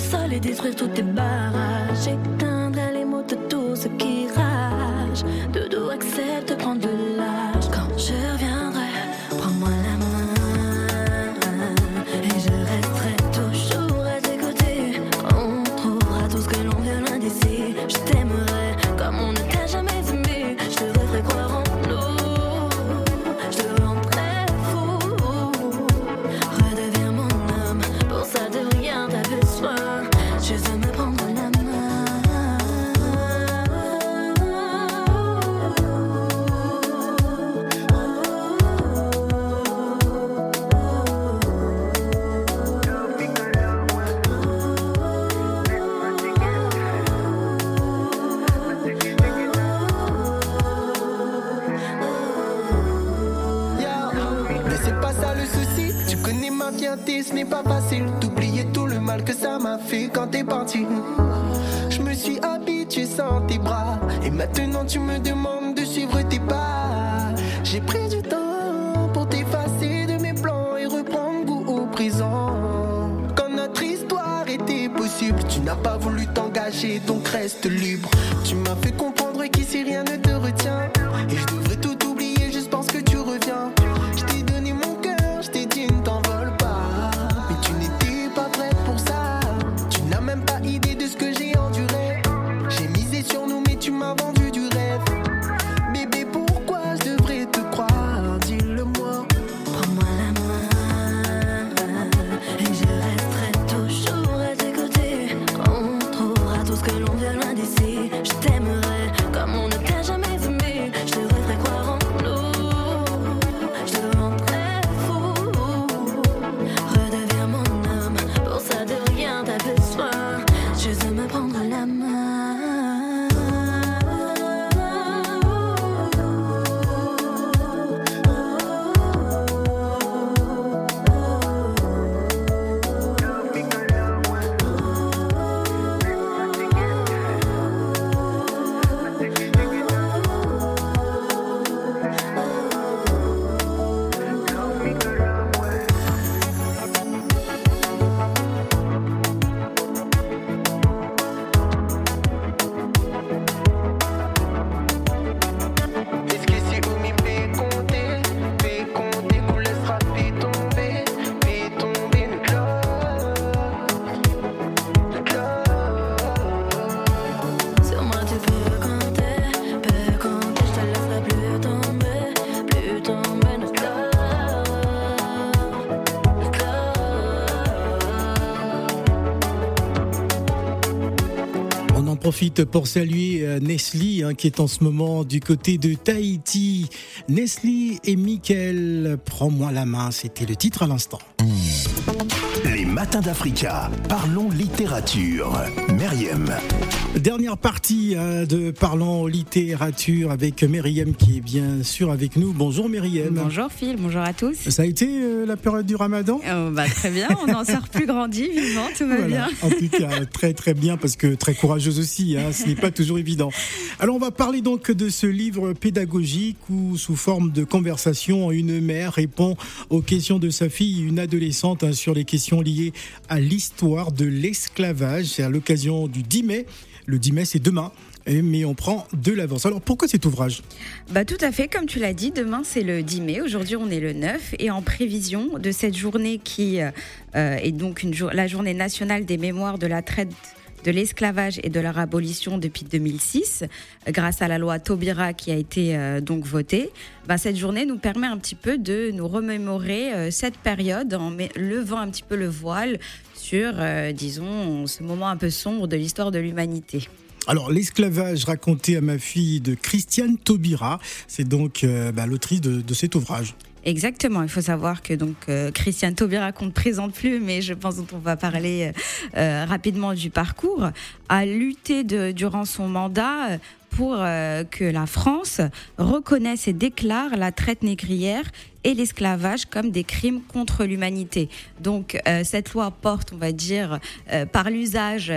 sol et détruire tous tes barrages. Éteindre les mots de tout ce qui rage. Dodo accepte prendre de Pas ça le souci. Tu connais ma fierté, ce n'est pas facile quand t'es parti. Je me suis habitué sans tes bras. Et maintenant tu me demandes de suivre tes pas. J'ai pris du temps pour t'effacer de mes plans et reprendre goût au présent. Quand notre histoire était possible, tu n'as pas voulu t'engager, donc reste libre. Tu m'as fait comprendre qu'ici rien ne te retient. Et je devrais tout Je veux me prendre la Est-ce profite pour saluer euh, Nestlé hein, qui est en ce moment du côté de Tahiti. Nestlé et Mickaël, prends-moi la main, c'était le titre à l'instant. Les matins d'Africa. Parlons littérature. Meriem. Dernière partie hein, de Parlons littérature avec Myriam qui est bien sûr avec nous. Bonjour Myriam. Bonjour Phil, bonjour à tous. Ça a été euh, la période du ramadan? Oh, bah, très bien, on n'en sort plus grandi, vivant, tout va Voilà. bien. En tout cas, très très bien parce que très courageuse aussi. Hein, ce n'est pas toujours évident. Alors, on va parler donc de ce livre pédagogique où, sous forme de conversation, une mère répond aux questions de sa fille, une adolescente, hein, sur les questions liées à l'histoire de l'esclavage. C'est à l'occasion du 10 mai. Le 10 mai, c'est demain. Mais on prend de l'avance. Alors pourquoi cet ouvrage? Bah, tout à fait, comme tu l'as dit, demain c'est le 10 mai, aujourd'hui on est le 9, et en prévision de cette journée qui euh, euh, est donc une jour- la journée nationale des mémoires de la traite de l'esclavage et de leur abolition depuis 2006, euh, grâce à la loi Taubira qui a été euh, donc votée, bah, cette journée nous permet un petit peu de nous remémorer euh, cette période en levant un petit peu le voile sur, euh, disons, ce moment un peu sombre de l'histoire de l'humanité. Alors, l'esclavage raconté à ma fille de Christiane Taubira, c'est donc bah, l'autrice de cet ouvrage. Exactement, il faut savoir que donc euh, Christiane Taubira qu'on ne présente plus, mais je pense qu'on va parler euh, rapidement du parcours, a lutté de- durant son mandat pour euh, que la France reconnaisse et déclare la traite négrière et l'esclavage comme des crimes contre l'humanité. Donc euh, cette loi porte, on va dire, euh, par l'usage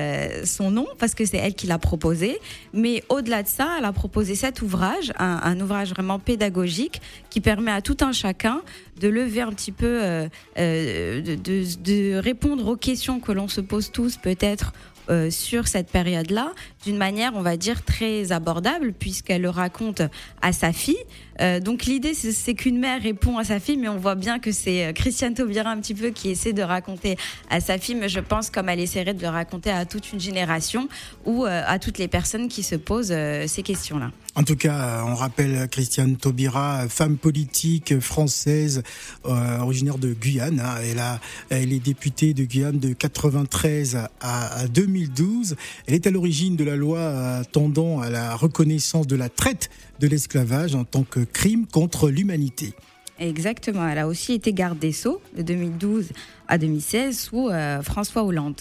son nom parce que c'est elle qui l'a proposé. Mais au-delà de ça, elle a proposé cet ouvrage, un, ouvrage vraiment pédagogique qui permet à tout un chacun de lever un petit peu, de répondre aux questions que l'on se pose tous peut-être euh, sur cette période-là d'une manière, on va dire, très abordable, puisqu'elle le raconte à sa fille. Euh, donc l'idée, c'est qu'une mère répond à sa fille, mais on voit bien que c'est euh, Christiane Taubira un petit peu qui essaie de raconter à sa fille, mais je pense comme elle essaierait de le raconter à toute une génération ou à toutes les personnes qui se posent ces questions-là. En tout cas, on rappelle Christiane Taubira, femme politique française, originaire de Guyane. Hein. Elle, a, elle est députée de Guyane de 93 à, à 2012. Elle est à l'origine de la loi tendant à la reconnaissance de la traite de l'esclavage en tant que crime contre l'humanité. Exactement. Elle a aussi été garde des Sceaux de 2012 à 2016 sous euh, François Hollande,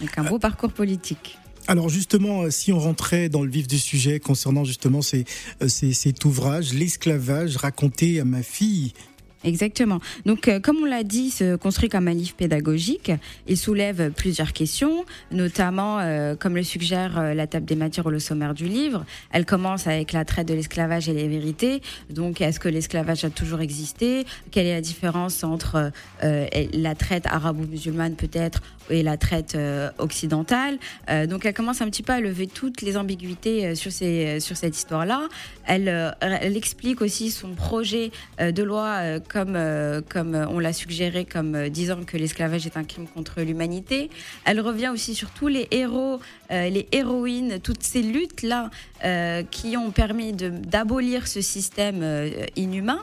avec un beau parcours politique. Alors justement, si on rentrait dans le vif du sujet concernant justement euh, cet ouvrage, l'esclavage raconté à ma fille, Exactement. Donc, euh, comme on l'a dit, se construit comme un livre pédagogique. Il soulève plusieurs questions, notamment, euh, comme le suggère euh, la table des matières ou le sommaire du livre. Elle commence avec la traite de l'esclavage et les vérités. Donc, est-ce que l'esclavage a toujours existé? Quelle est la différence entre la traite arabo-musulmane peut-être et la traite occidentale? Donc, elle commence un petit peu à lever toutes les ambiguïtés sur, cette histoire-là. Elle explique aussi son projet de loi comme, euh, comme on l'a suggéré, comme euh, disant que l'esclavage est un crime contre l'humanité. Elle revient aussi sur tous les héros, euh, les héroïnes, toutes ces luttes-là qui ont permis d'abolir ce système inhumain.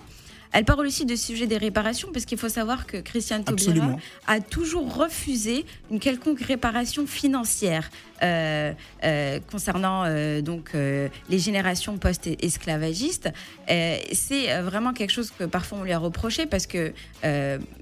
Elle parle aussi de sujet des réparations, parce qu'il faut savoir que Christiane Taubira a toujours refusé une quelconque réparation financière. Euh, euh, concernant euh, donc les générations post-esclavagistes, c'est vraiment quelque chose que parfois on lui a reproché parce que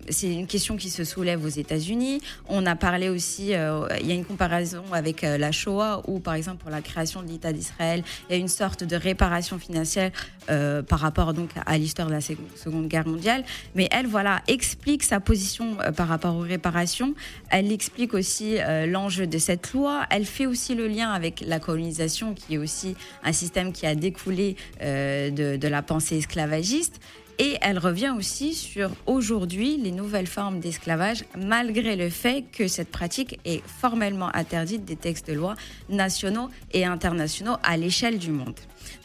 c'est une question qui se soulève aux États-Unis. On a parlé aussi, il y a une comparaison avec la Shoah où, par exemple, pour la création de l'État d'Israël, il y a une sorte de réparation financière par rapport donc à l'histoire de la Seconde Guerre mondiale. Mais elle, voilà, explique sa position par rapport aux réparations. Elle explique aussi l'enjeu de cette loi. Elle fait aussi le lien avec la colonisation, qui est aussi un système qui a découlé euh, de, la pensée esclavagiste. Et elle revient aussi sur aujourd'hui les nouvelles formes d'esclavage, malgré le fait que cette pratique est formellement interdite des textes de loi nationaux et internationaux à l'échelle du monde.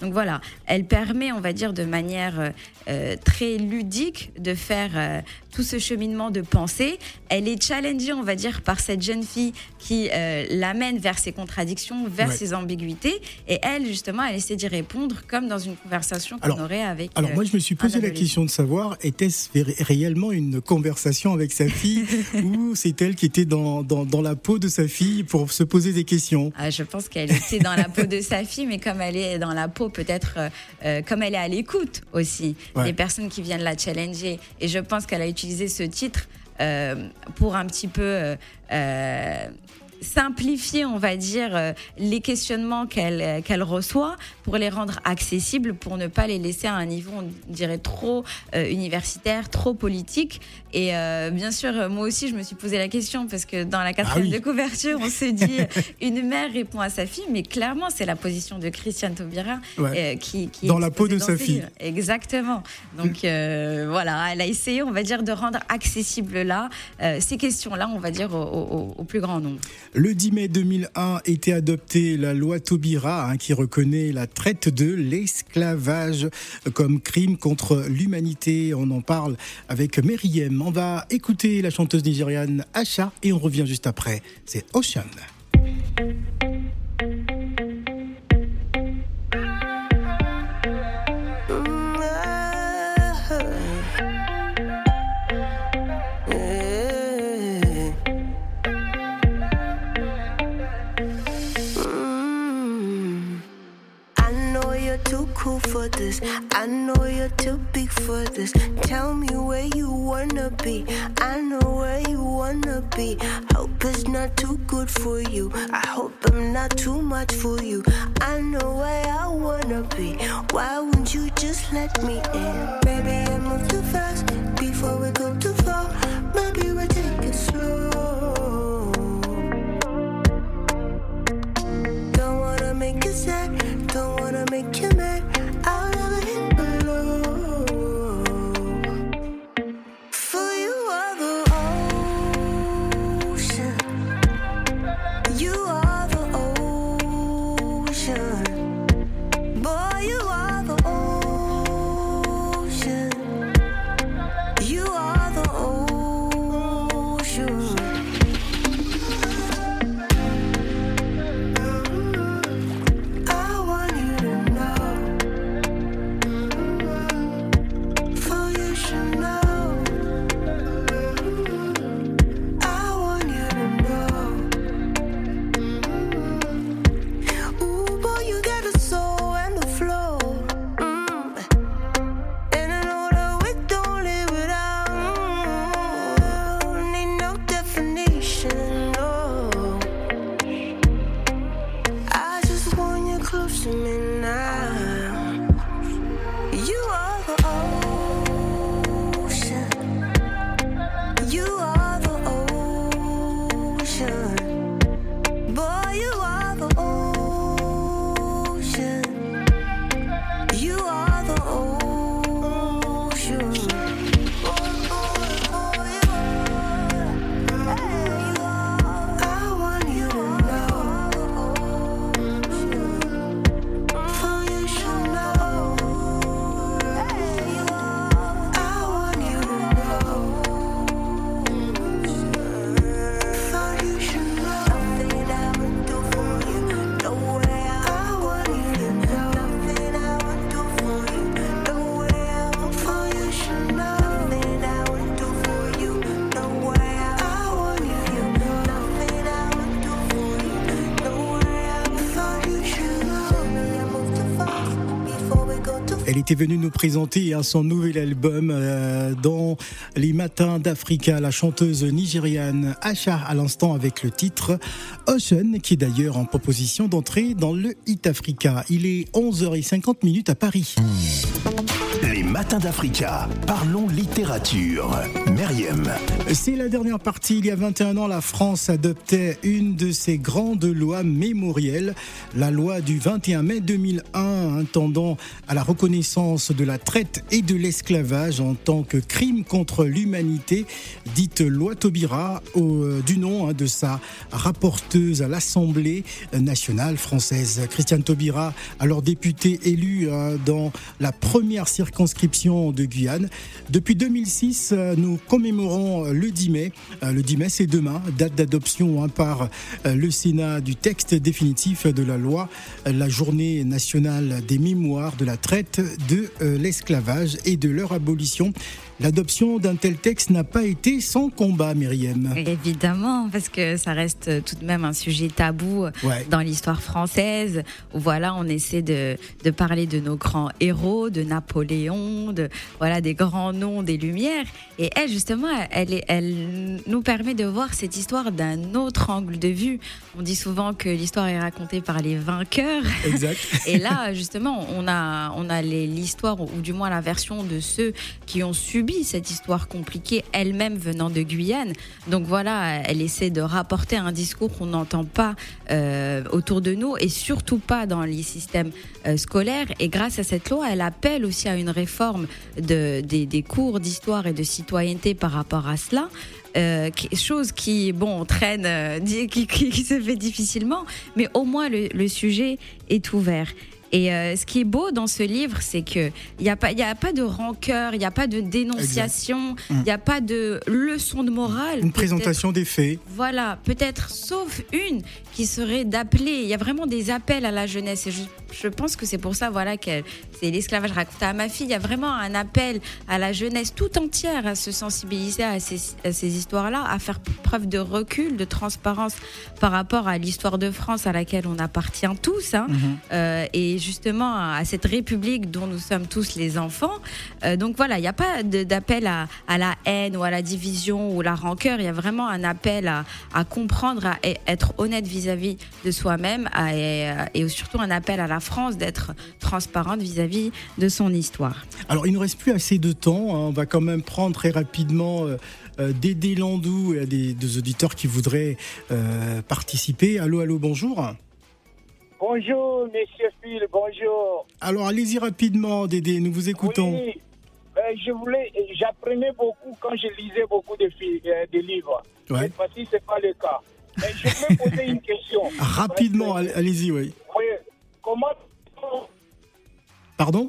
Donc voilà, elle permet, on va dire, de manière euh, euh, très ludique de faire euh, tout ce cheminement de pensée. Elle est challengée, on va dire, par cette jeune fille qui l'amène vers ses contradictions, vers ses ambiguïtés. Et elle, justement, elle essaie d'y répondre comme dans une conversation qu'on aurait avec. Alors moi, je me suis posé la question de savoir était-ce réellement une conversation avec sa fille ou c'est elle qui était dans, dans, la peau de sa fille pour se poser des questions? Ah, Je pense qu'elle était dans la peau de sa fille, mais comme elle est dans la peau peut-être euh, euh, comme elle est à l'écoute aussi des personnes qui viennent la challenger. Et je pense qu'elle a utilisé ce titre euh, pour un petit peu simplifier, on va dire, euh, les questionnements qu'elle euh, qu'elle reçoit pour les rendre accessibles, pour ne pas les laisser à un niveau, on dirait, trop euh, universitaire, trop politique. Et bien sûr, moi aussi, je me suis posé la question parce que dans la quatrième ah de couverture, on se dit une mère répond à sa fille, mais clairement, c'est la position de Christiane Taubira qui, qui, dans la peau de sa fille. Exactement. Donc voilà, elle a essayé, on va dire, de rendre accessible là ces questions-là, on va dire, au, au plus grand nombre. Le 10 mai 2001 était adoptée la loi Taubira hein, qui reconnaît la traite de l'esclavage comme crime contre l'humanité. On en parle avec Meriem. On va écouter la chanteuse nigériane Asha et on revient juste après. C'est Ocean. Let me in? Était venue nous présenter hein, son nouvel album euh, dans les matins d'Africa, la chanteuse nigériane Asha à l'instant avec le titre Ocean, qui est d'ailleurs en proposition d'entrer dans le Hit Africa. Il est 11h50 minutes à Paris. Matins d'Africa. Parlons littérature. Meriem. C'est la dernière partie. Il y a 21 ans, la France adoptait une de ses grandes lois mémorielles, la loi du 21 mai 2001, intendant à la reconnaissance de la traite et de l'esclavage en tant que crime contre l'humanité, dite loi Taubira, au- euh, du nom hein, de sa rapporteuse à l'Assemblée nationale française. Christiane Taubira, alors députée élue hein, dans la première circonscription de Guyane. Depuis 2006, euh, nous commémorons le 10 mai. Euh, Le 10 mai, c'est demain, date d'adoption hein, par euh, le Sénat du texte définitif de la loi, la journée nationale des mémoires de la traite, de l'esclavage et de leur abolition. L'adoption d'un tel texte n'a pas été sans combat, Myriam. Évidemment, parce que ça reste tout de même un sujet tabou Ouais. dans l'histoire française. Où voilà, on essaie de, de parler de nos grands héros, de Napoléon, de voilà des grands noms des Lumières. Et elle, justement, elle, est- elle nous permet de voir cette histoire d'un autre angle de vue. On dit souvent que l'histoire est racontée par les vainqueurs. Exact. Et là, justement, on a, on a les- l'histoire, ou du moins la version de ceux qui ont subi cette histoire compliquée, elle-même venant de Guyane. Donc voilà, elle essaie de rapporter un discours qu'on n'entend pas euh, autour de nous et surtout pas dans les systèmes euh, scolaires. Et grâce à cette loi, elle appelle aussi à une réforme de, des, cours d'histoire et de citoyenneté par rapport à cela. Euh, chose qui bon traîne qui, se fait difficilement mais au moins le sujet est ouvert et euh, ce qui est beau dans ce livre, c'est que il n'y a pas, y a pas de rancœur, il n'y a pas de dénonciation, il n'y a pas de leçon de morale. Une présentation des faits. Voilà, peut-être sauf une qui serait d'appeler. Il y a vraiment des appels à la jeunesse. Et je je pense que c'est pour ça, voilà, que c'est l'esclavage raconté à ma fille. Il y a vraiment un appel à la jeunesse tout entière à se sensibiliser à ces, histoires-là, à faire preuve de recul, de transparence par rapport à l'histoire de France à laquelle on appartient tous, hein, euh, et justement à cette République dont nous sommes tous les enfants. Euh, donc voilà, il n'y a pas d'appel à, la haine ou à la division ou la rancœur. Il y a vraiment un appel à, comprendre, à e- être honnête vis-à-vis de soi-même euh, et surtout un appel à la France d'être transparente vis-à-vis de son histoire. Alors, il ne reste plus assez de temps. hein. On va quand même prendre très rapidement euh, euh, Dédé Landou des, des auditeurs qui voudraient euh, participer. Allô, allô, bonjour. Bonjour, monsieur Phil, bonjour. Alors, allez-y rapidement, Dédé, nous vous écoutons. Oui, euh, je voulais, j'apprenais beaucoup quand je lisais beaucoup de, euh, de livres. Ouais. Cette fois-ci, ce n'est pas le cas. Mais je voulais poser une question. Rapidement, Parce allez- allez-y, oui. oui, comment Pardon?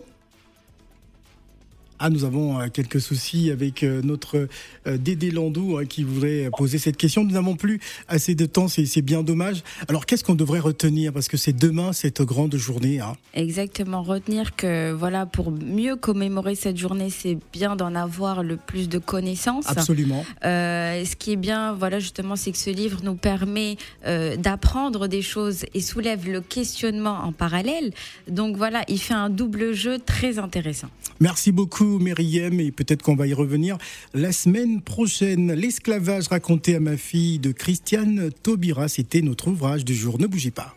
Ah, nous avons euh, quelques soucis avec euh, notre euh, Dédé Landou hein, qui voudrait poser cette question. Nous n'avons plus assez de temps, c'est c'est bien dommage. Alors, qu'est-ce qu'on devrait retenir? Parce que c'est demain, cette grande journée. hein. Exactement, retenir que voilà, pour mieux commémorer cette journée, c'est bien d'en avoir le plus de connaissances. Absolument. Euh, ce qui est bien, voilà, justement, c'est que ce livre nous permet euh, d'apprendre des choses et soulève le questionnement en parallèle. Donc voilà, il fait un double jeu très intéressant. Merci beaucoup, Myriam, et peut-être qu'on va y revenir la semaine prochaine. L'esclavage raconté à ma fille de Christiane Taubira, c'était notre ouvrage du jour. Ne bougez pas.